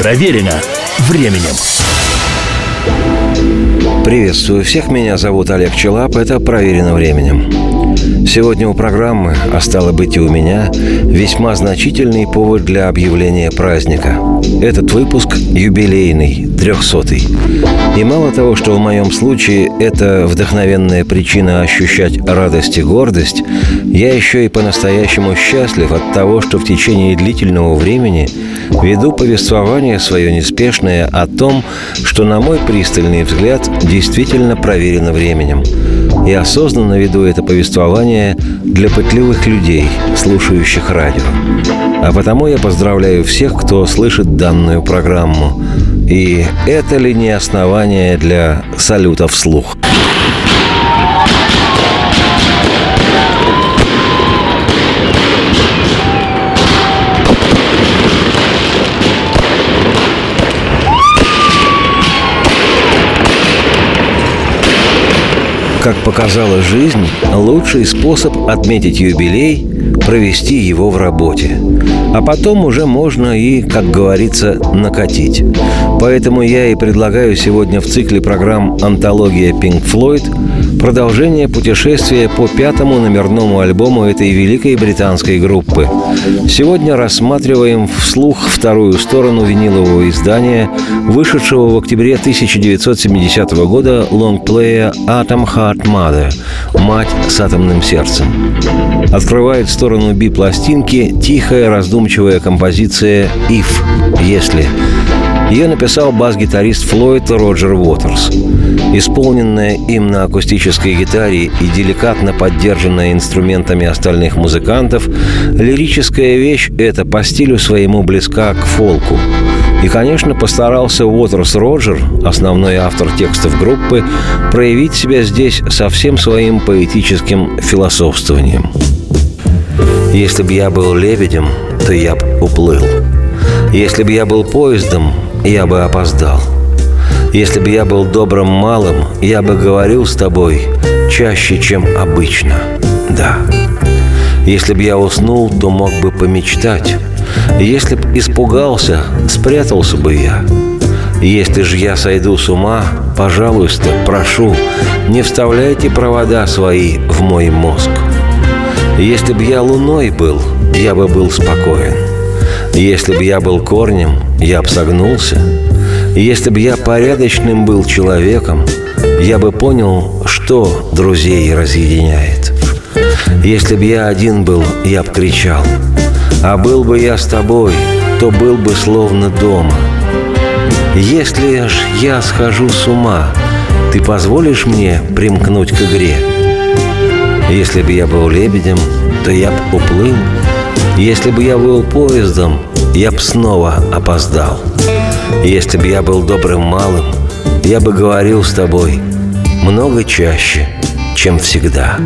Проверено временем. Приветствую всех, меня зовут Олег Челап, это «Проверено временем». Сегодня у программы, а стало быть и у меня, весьма значительный повод для объявления праздника. Этот выпуск юбилейный, трехсотый. И мало того, что в моем случае это вдохновенная причина ощущать радость и гордость, я еще и по-настоящему счастлив от того, что в течение длительного времени веду повествование свое неспешное о том, что, на мой пристальный взгляд, действительно проверено временем – и осознанно веду это повествование для пытливых людей, слушающих радио. А потому я поздравляю всех, кто слышит данную программу. И это ли не основание для салюта вслух? Как показала жизнь, лучший способ отметить юбилей – провести его в работе. А потом уже можно и, как говорится, накатить. Поэтому я и предлагаю сегодня в цикле программ «Антология Pink Floyd» продолжение путешествия по пятому номерному альбому этой великой британской группы. Сегодня рассматриваем вслух вторую сторону винилового издания, вышедшего в октябре 1970 года лонгплея «Atom Heart Mother» – «Мать с атомным сердцем». Открывает сторону би-пластинки тихая раздумчивая композиция «If» – «Если», ее написал бас-гитарист Флойд Роджер Уотерс. Исполненная им на акустической гитаре и деликатно поддержанная инструментами остальных музыкантов, лирическая вещь эта по стилю своему близка к фолку. И, конечно, постарался Уотерс Роджер, основной автор текстов группы, проявить себя здесь со всем своим поэтическим философствованием. «Если бы я был лебедем, то я бы уплыл. Если бы я был поездом, я бы опоздал. Если бы я был добрым малым, я бы говорил с тобой чаще, чем обычно. Да. Если бы я уснул, то мог бы помечтать. Если б испугался, спрятался бы я. Если же я сойду с ума, пожалуйста, прошу, не вставляйте провода свои в мой мозг. Если бы я луной был, я бы был спокоен. Если бы я был корнем, я б согнулся. Если бы я порядочным был человеком, я бы понял, что друзей разъединяет. Если бы я один был, я б кричал. А был бы я с тобой, то был бы словно дома. Если ж я схожу с ума, ты позволишь мне примкнуть к игре? Если бы я был лебедем, то я б уплыл если бы я был поездом, я б снова опоздал. Если бы я был добрым малым, я бы говорил с тобой много чаще, чем всегда.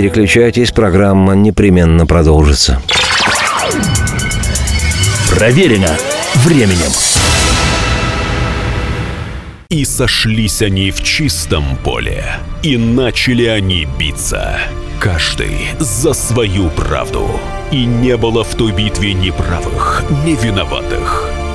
Переключайтесь, программа непременно продолжится. Проверено временем. И сошлись они в чистом поле, и начали они биться. Каждый за свою правду. И не было в той битве ни правых, ни виноватых.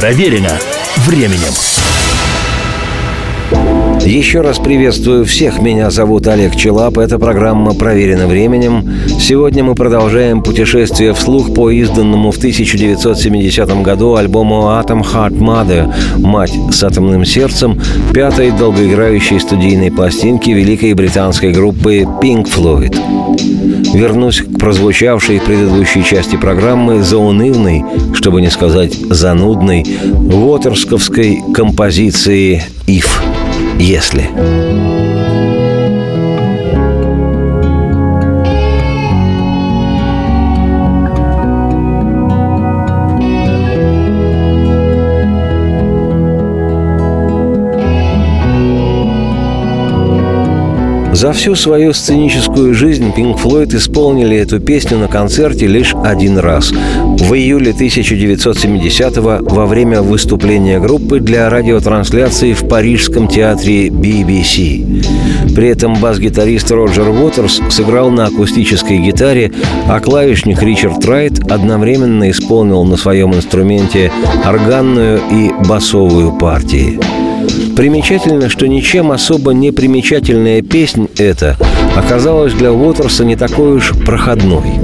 Проверено временем. Еще раз приветствую всех. Меня зовут Олег Челап. Эта программа «Проверена временем». Сегодня мы продолжаем путешествие вслух по изданному в 1970 году альбому «Atom Heart Mother» «Мать с атомным сердцем» пятой долгоиграющей студийной пластинки великой британской группы Pink Floyd. Вернусь к прозвучавшей в предыдущей части программы заунывной, чтобы не сказать занудной, вотерсковской композиции «If» если. За всю свою сценическую жизнь Pink Floyd исполнили эту песню на концерте лишь один раз. В июле 1970-го во время выступления группы для радиотрансляции в парижском театре BBC. При этом бас-гитарист Роджер Уотерс сыграл на акустической гитаре, а клавишник Ричард Райт одновременно исполнил на своем инструменте органную и басовую партии. Примечательно, что ничем особо не примечательная песнь эта оказалась для Уотерса не такой уж проходной.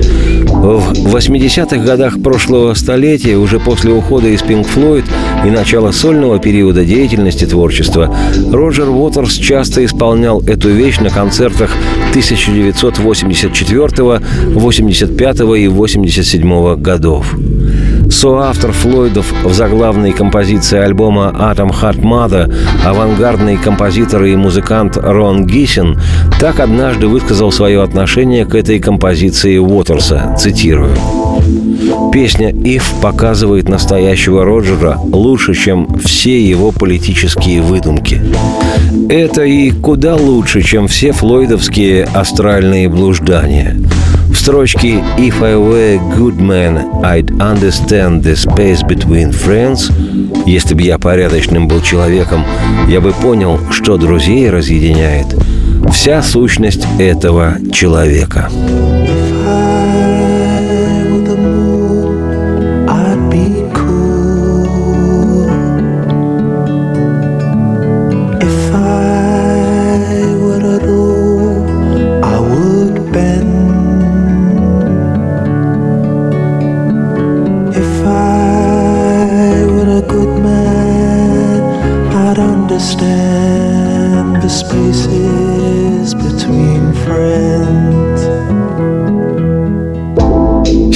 В 80-х годах прошлого столетия, уже после ухода из Pink Floyd и начала сольного периода деятельности творчества, Роджер Уотерс часто исполнял эту вещь на концертах 1984, 85 и 87 годов. Соавтор Флойдов в заглавной композиции альбома «Atom Heart Mother» авангардный композитор и музыкант Рон Гиссин так однажды высказал свое отношение к этой композиции Уотерса, цитирую. Песня «If» показывает настоящего Роджера лучше, чем все его политические выдумки. Это и куда лучше, чем все флойдовские астральные блуждания. В строчке «If I were a good man, I'd understand the space between friends» Если бы я порядочным был человеком, я бы понял, что друзей разъединяет вся сущность этого человека.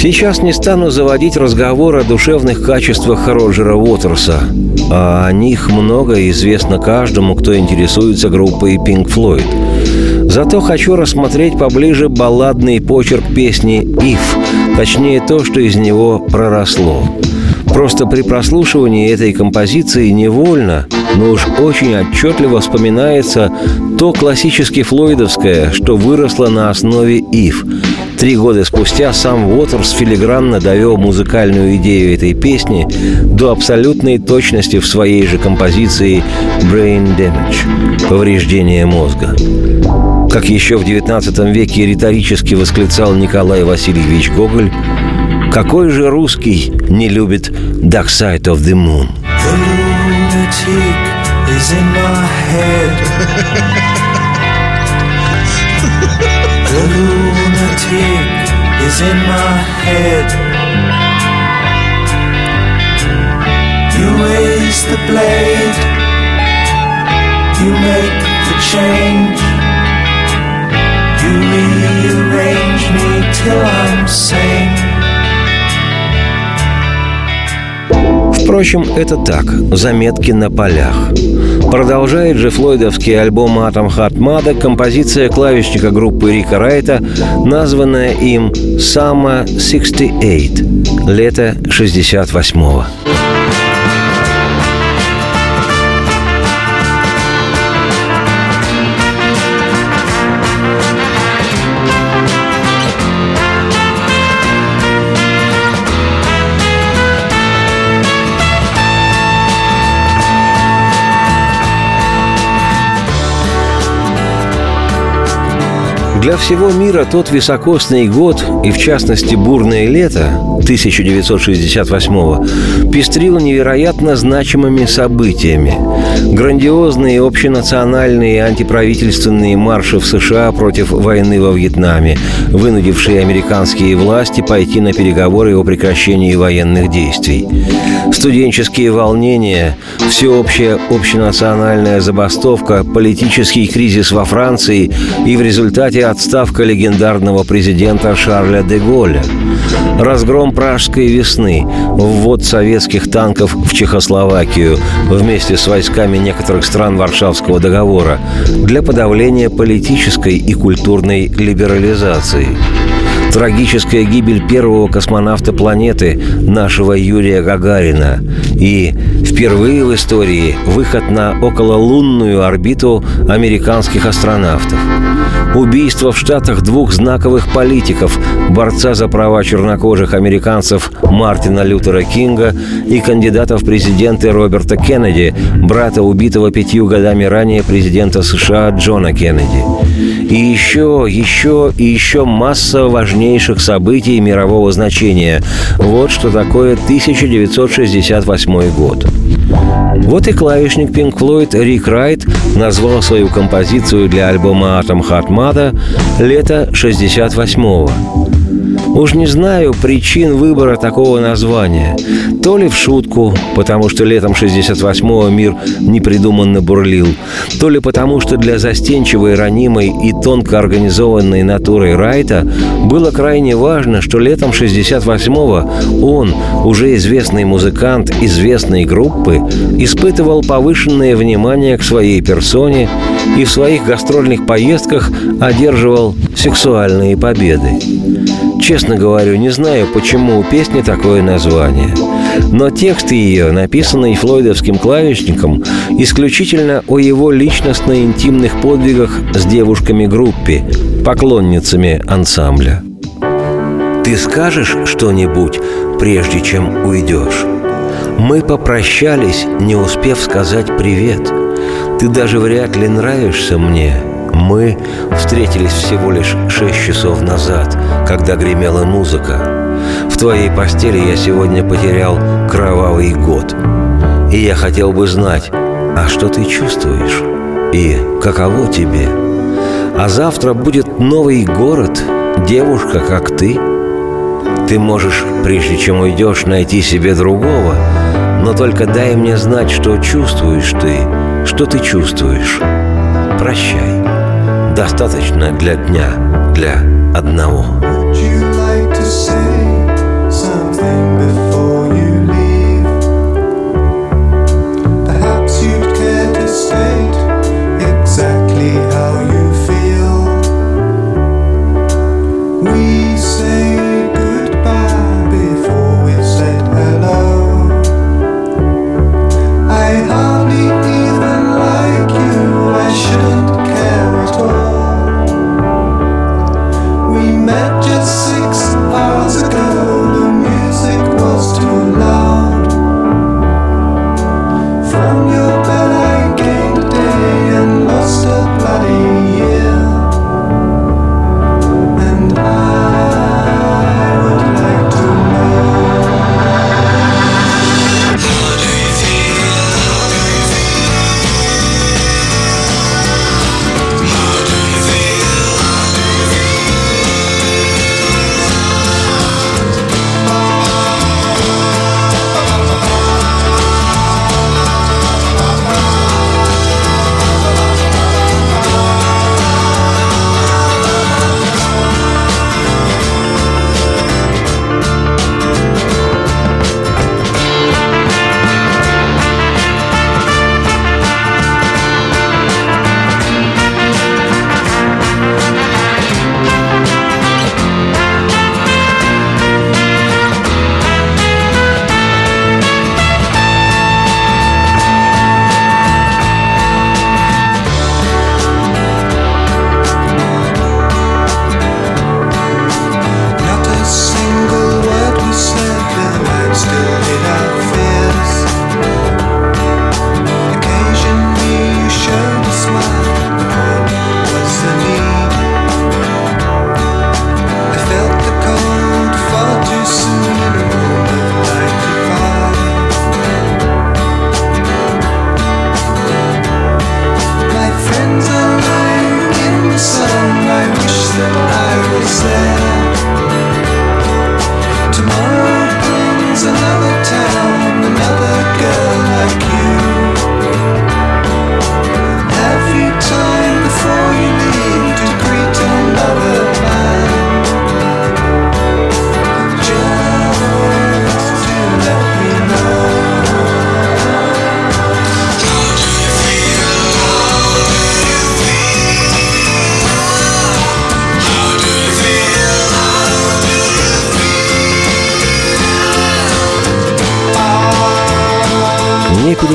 Сейчас не стану заводить разговор о душевных качествах Роджера Уотерса. А о них много известно каждому, кто интересуется группой Pink Floyd. Зато хочу рассмотреть поближе балладный почерк песни «If», точнее то, что из него проросло. Просто при прослушивании этой композиции невольно, но уж очень отчетливо вспоминается то классически флойдовское, что выросло на основе «Ив». Три года спустя сам Уотерс филигранно довел музыкальную идею этой песни до абсолютной точности в своей же композиции «Brain Damage» — «Повреждение мозга». Как еще в XIX веке риторически восклицал Николай Васильевич Гоголь, какой же русский не любит Dark Side of the Moon? The lunatic is in my head. the lunatic is in my head. You raise the blade, you make the change. You rearrange me till I'm sane. Впрочем, это так, заметки на полях. Продолжает же флойдовский альбом «Атом Хатмада» композиция клавишника группы Рика Райта, названная им «Summer 68» — «Лето 68-го». Для всего мира тот високосный год, и в частности бурное лето 1968-го, пестрило невероятно значимыми событиями. Грандиозные общенациональные антиправительственные марши в США против войны во Вьетнаме, вынудившие американские власти пойти на переговоры о прекращении военных действий. Студенческие волнения, всеобщая общенациональная забастовка, политический кризис во Франции и в результате отставка легендарного президента Шарля де Голля, разгром Пражской весны, ввод советских танков в Чехословакию вместе с войсками некоторых стран Варшавского договора для подавления политической и культурной либерализации – трагическая гибель первого космонавта планеты, нашего Юрия Гагарина, и впервые в истории выход на окололунную орбиту американских астронавтов. Убийство в Штатах двух знаковых политиков, борца за права чернокожих американцев Мартина Лютера Кинга и кандидата в президенты Роберта Кеннеди, брата убитого пятью годами ранее президента США Джона Кеннеди. И еще, еще и еще масса важнейших событий мирового значения. Вот что такое 1968 год. Вот и клавишник Pink Floyd Рик Райт назвал свою композицию для альбома «Атом Хатмада» «Лето 68-го». Уж не знаю причин выбора такого названия. То ли в шутку, потому что летом 68-го мир непридуманно бурлил, то ли потому, что для застенчивой, ранимой и тонко организованной натурой Райта было крайне важно, что летом 68-го он, уже известный музыкант известной группы, испытывал повышенное внимание к своей персоне и в своих гастрольных поездках одерживал сексуальные победы. Честно говорю, не знаю, почему у песни такое название. Но текст ее, написанный флойдовским клавишником, исключительно о его личностно-интимных подвигах с девушками группе, поклонницами ансамбля. Ты скажешь что-нибудь, прежде чем уйдешь? Мы попрощались, не успев сказать привет. Ты даже вряд ли нравишься мне. Мы встретились всего лишь шесть часов назад, когда гремела музыка. В твоей постели я сегодня потерял кровавый год. И я хотел бы знать, а что ты чувствуешь? И каково тебе? А завтра будет новый город, девушка, как ты – ты можешь, прежде чем уйдешь, найти себе другого, но только дай мне знать, что чувствуешь ты, что ты чувствуешь. Прощай. Достаточно для дня, для одного. Would you like to say something before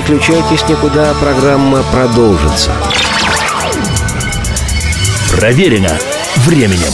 переключайтесь никуда, программа продолжится. Проверено временем.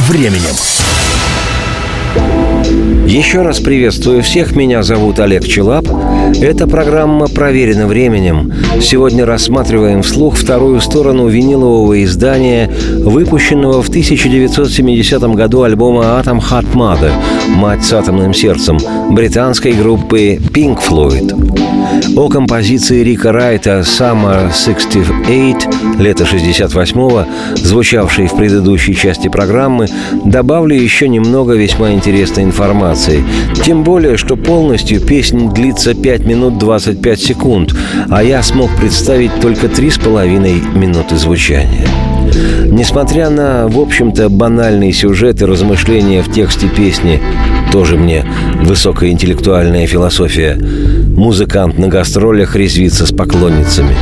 временем. Еще раз приветствую всех. Меня зовут Олег Челап. Эта программа проверена временем. Сегодня рассматриваем вслух вторую сторону винилового издания, выпущенного в 1970 году альбома «Atom Heart Mother» «Мать с атомным сердцем» британской группы Pink Floyd. О композиции Рика Райта «Summer 68» лето 68-го, звучавшей в предыдущей части программы, добавлю еще немного весьма интересной информации. Тем более, что полностью песня длится 5 минут 25 секунд, а я смог представить только 3,5 минуты звучания. Несмотря на, в общем-то, банальный сюжет и размышления в тексте песни, тоже мне высокоинтеллектуальная философия, музыкант на гастролях резвится с поклонницами.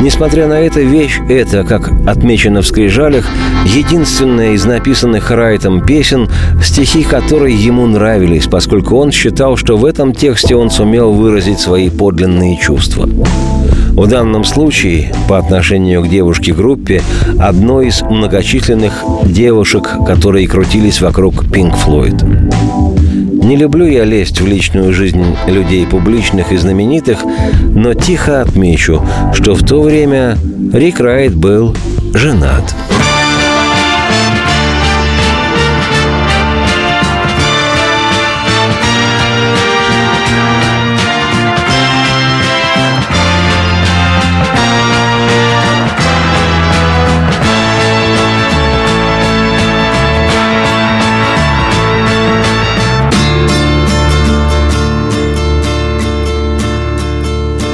Несмотря на это, вещь эта, как отмечено в скрижалях, единственная из написанных Райтом песен, стихи которой ему нравились, поскольку он считал, что в этом тексте он сумел выразить свои подлинные чувства. В данном случае, по отношению к девушке-группе, одной из многочисленных девушек, которые крутились вокруг Pink Floyd. Не люблю я лезть в личную жизнь людей публичных и знаменитых, но тихо отмечу, что в то время Рик Райт был женат.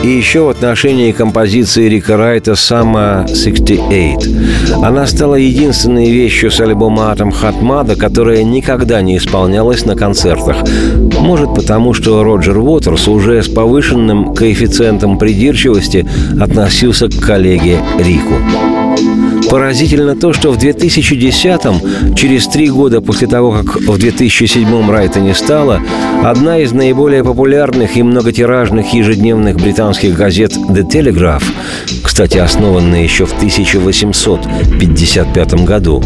И еще в отношении композиции Рика Райта «Summer 68». Она стала единственной вещью с альбома «Атом Хатмада», которая никогда не исполнялась на концертах. Может, потому что Роджер Уотерс уже с повышенным коэффициентом придирчивости относился к коллеге Рику. Поразительно то, что в 2010-м, через три года после того, как в 2007-м Райта не стало, одна из наиболее популярных и многотиражных ежедневных британских газет «The Telegraph», кстати, основанная еще в 1855 году,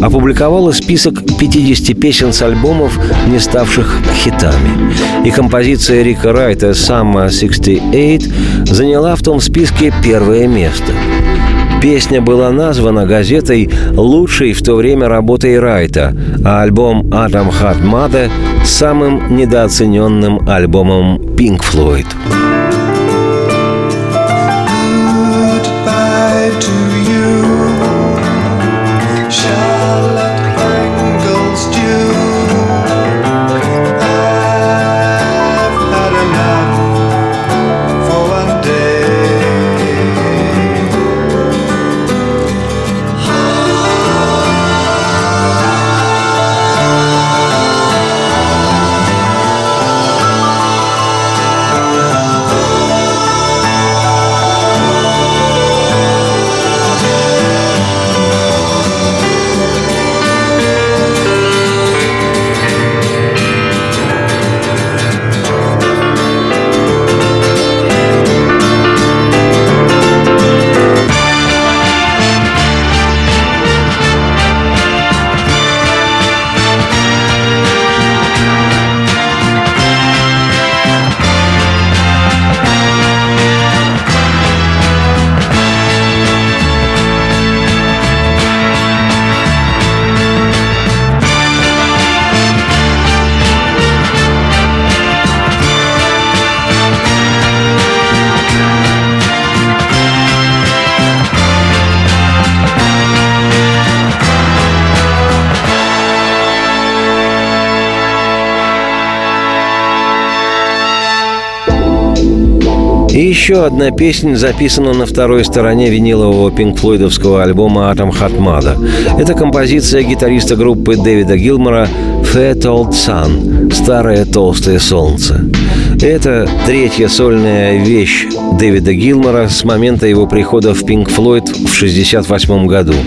опубликовала список 50 песен с альбомов, не ставших хитами. И композиция Рика Райта «Summer 68» заняла в том списке первое место – Песня была названа газетой лучшей в то время работой Райта, а альбом «Адам Хат Мада» – самым недооцененным альбомом Pink Floyd. И еще одна песня записана на второй стороне винилового пинкфлойдовского альбома «Атом Хатмада». Это композиция гитариста группы Дэвида Гилмора «Fat Old Sun» – «Старое толстое солнце». Это третья сольная вещь Дэвида Гилмора с момента его прихода в Пинк Флойд в 1968 году –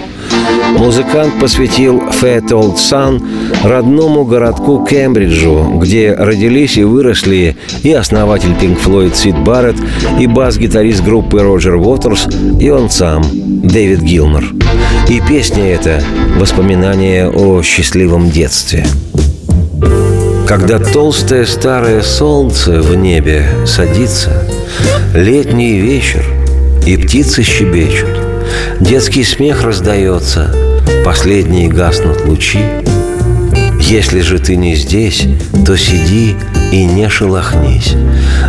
Музыкант посвятил Fat Old Sun родному городку Кембриджу, где родились и выросли и основатель Pink Floyd Сид Барретт, и бас-гитарист группы Роджер Уотерс, и он сам, Дэвид Гилмор. И песня эта – воспоминание о счастливом детстве. Когда толстое старое солнце в небе садится, Летний вечер, и птицы щебечут, Детский смех раздается, Последние гаснут лучи. Если же ты не здесь, то сиди и не шелохнись.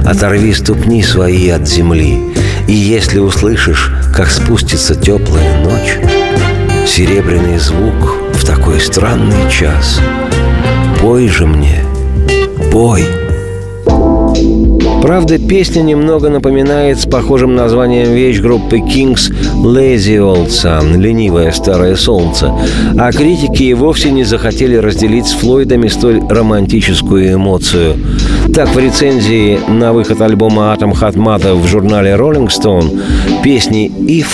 Оторви ступни свои от земли, И если услышишь, как спустится теплая ночь, Серебряный звук в такой странный час, Пой же мне, пой. Правда, песня немного напоминает с похожим названием вещь группы Kings «Lazy Old Sun» — «Ленивое старое солнце», а критики и вовсе не захотели разделить с Флойдами столь романтическую эмоцию. Так, в рецензии на выход альбома «Атом Хатмата» в журнале Rolling Stone песни «If»,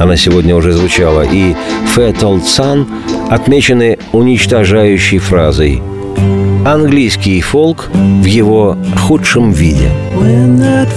она сегодня уже звучала, и «Fat Old Sun» отмечены уничтожающей фразой – английский фолк в его худшем виде. When that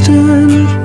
distant.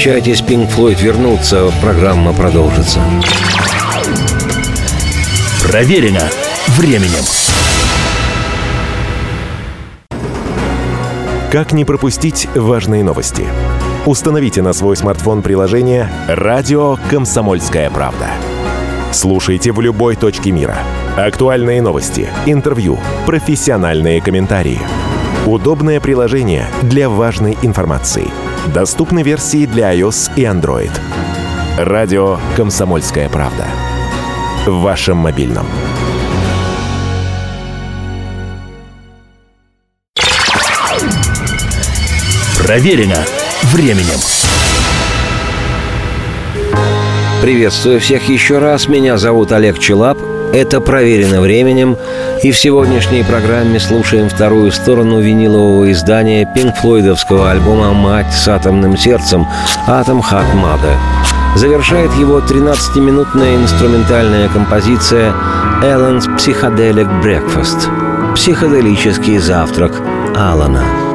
Переключайтесь, Pink Floyd вернутся, программа продолжится. Проверено временем. Как не пропустить важные новости? Установите на свой смартфон приложение «Радио Комсомольская правда». Слушайте в любой точке мира. Актуальные новости, интервью, профессиональные комментарии. Удобное приложение для важной информации. Доступны версии для iOS и Android. Радио «Комсомольская правда». В вашем мобильном. Проверено временем. Приветствую всех еще раз. Меня зовут Олег Челап. Это «Проверено временем». И в сегодняшней программе слушаем вторую сторону винилового издания пинк-флойдовского альбома «Мать с атомным сердцем» «Атом Хат Мада». Завершает его 13-минутная инструментальная композиция «Эллен's Psychedelic Breakfast» – «Психоделический завтрак» Алана.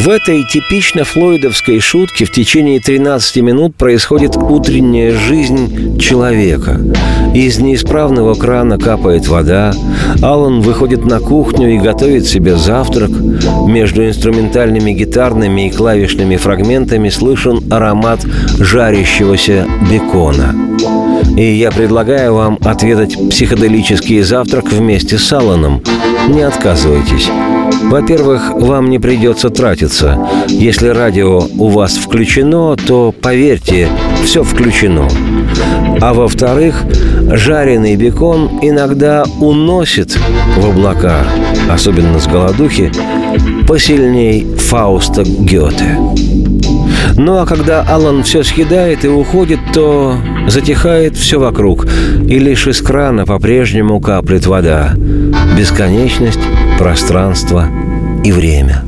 В этой типично флойдовской шутке в течение 13 минут происходит утренняя жизнь человека. Из неисправного крана капает вода, Алан выходит на кухню и готовит себе завтрак. Между инструментальными гитарными и клавишными фрагментами слышен аромат жарящегося бекона. И я предлагаю вам отведать психоделический завтрак вместе с Алланом. Не отказывайтесь. Во-первых, вам не придется тратиться. Если радио у вас включено, то, поверьте, все включено. А во-вторых, жареный бекон иногда уносит в облака, особенно с голодухи, посильней Фауста Гёте. Ну а когда Алан все съедает и уходит, то затихает все вокруг, и лишь из крана по-прежнему каплет вода. Бесконечность, пространство и время.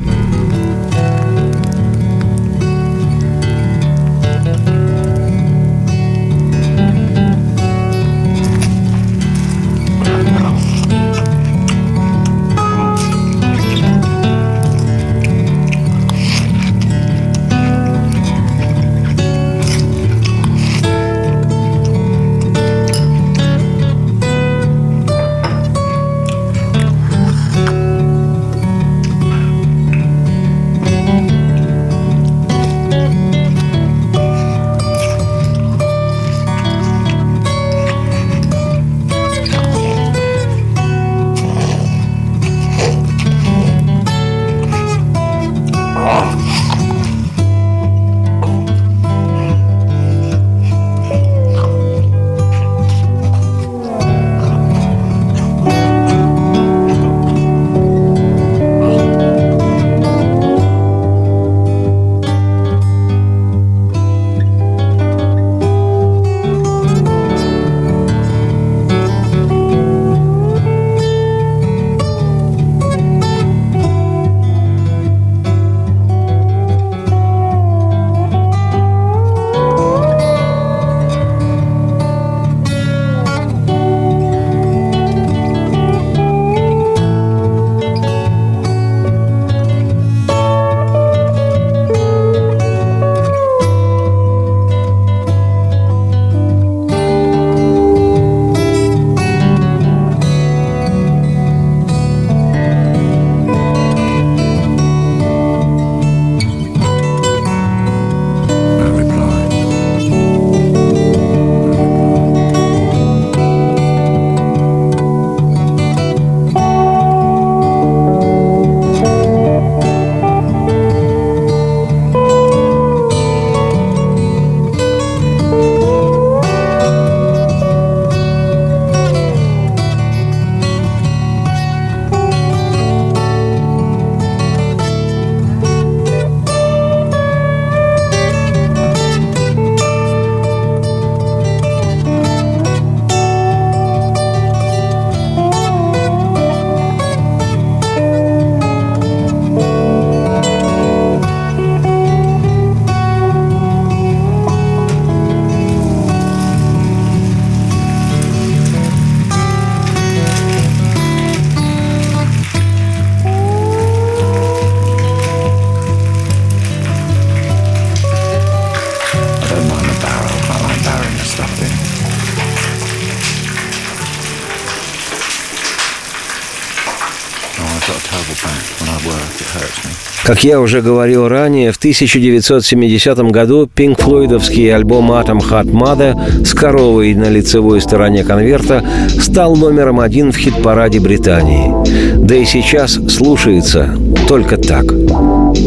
Как я уже говорил ранее, в 1970 году пинк-флойдовский альбом «Atom Hot Mother» с коровой на лицевой стороне конверта стал номером один в хит-параде Британии. Да и сейчас слушается только так.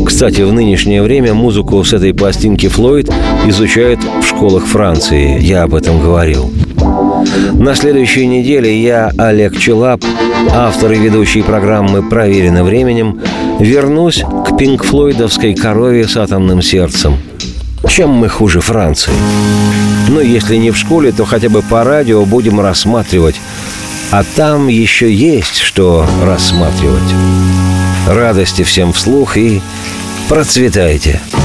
Кстати, в нынешнее время музыку с этой пластинки Флойд изучают в школах Франции. Я об этом говорил. На следующей неделе я, Олег Челап, автор и ведущий программы «Проверено временем», вернусь к пинг-флойдовской корове с атомным сердцем. Чем мы хуже Франции? Но если не в школе, то хотя бы по радио будем рассматривать. А там еще есть что рассматривать. Радости всем вслух и процветайте! to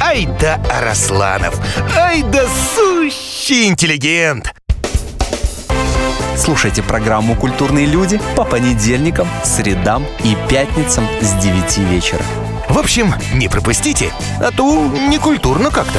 Ай да Арасланов! Ай да сущий интеллигент! Слушайте программу «Культурные люди» по понедельникам, средам и пятницам с 9 вечера. В общем, не пропустите, а то некультурно как-то.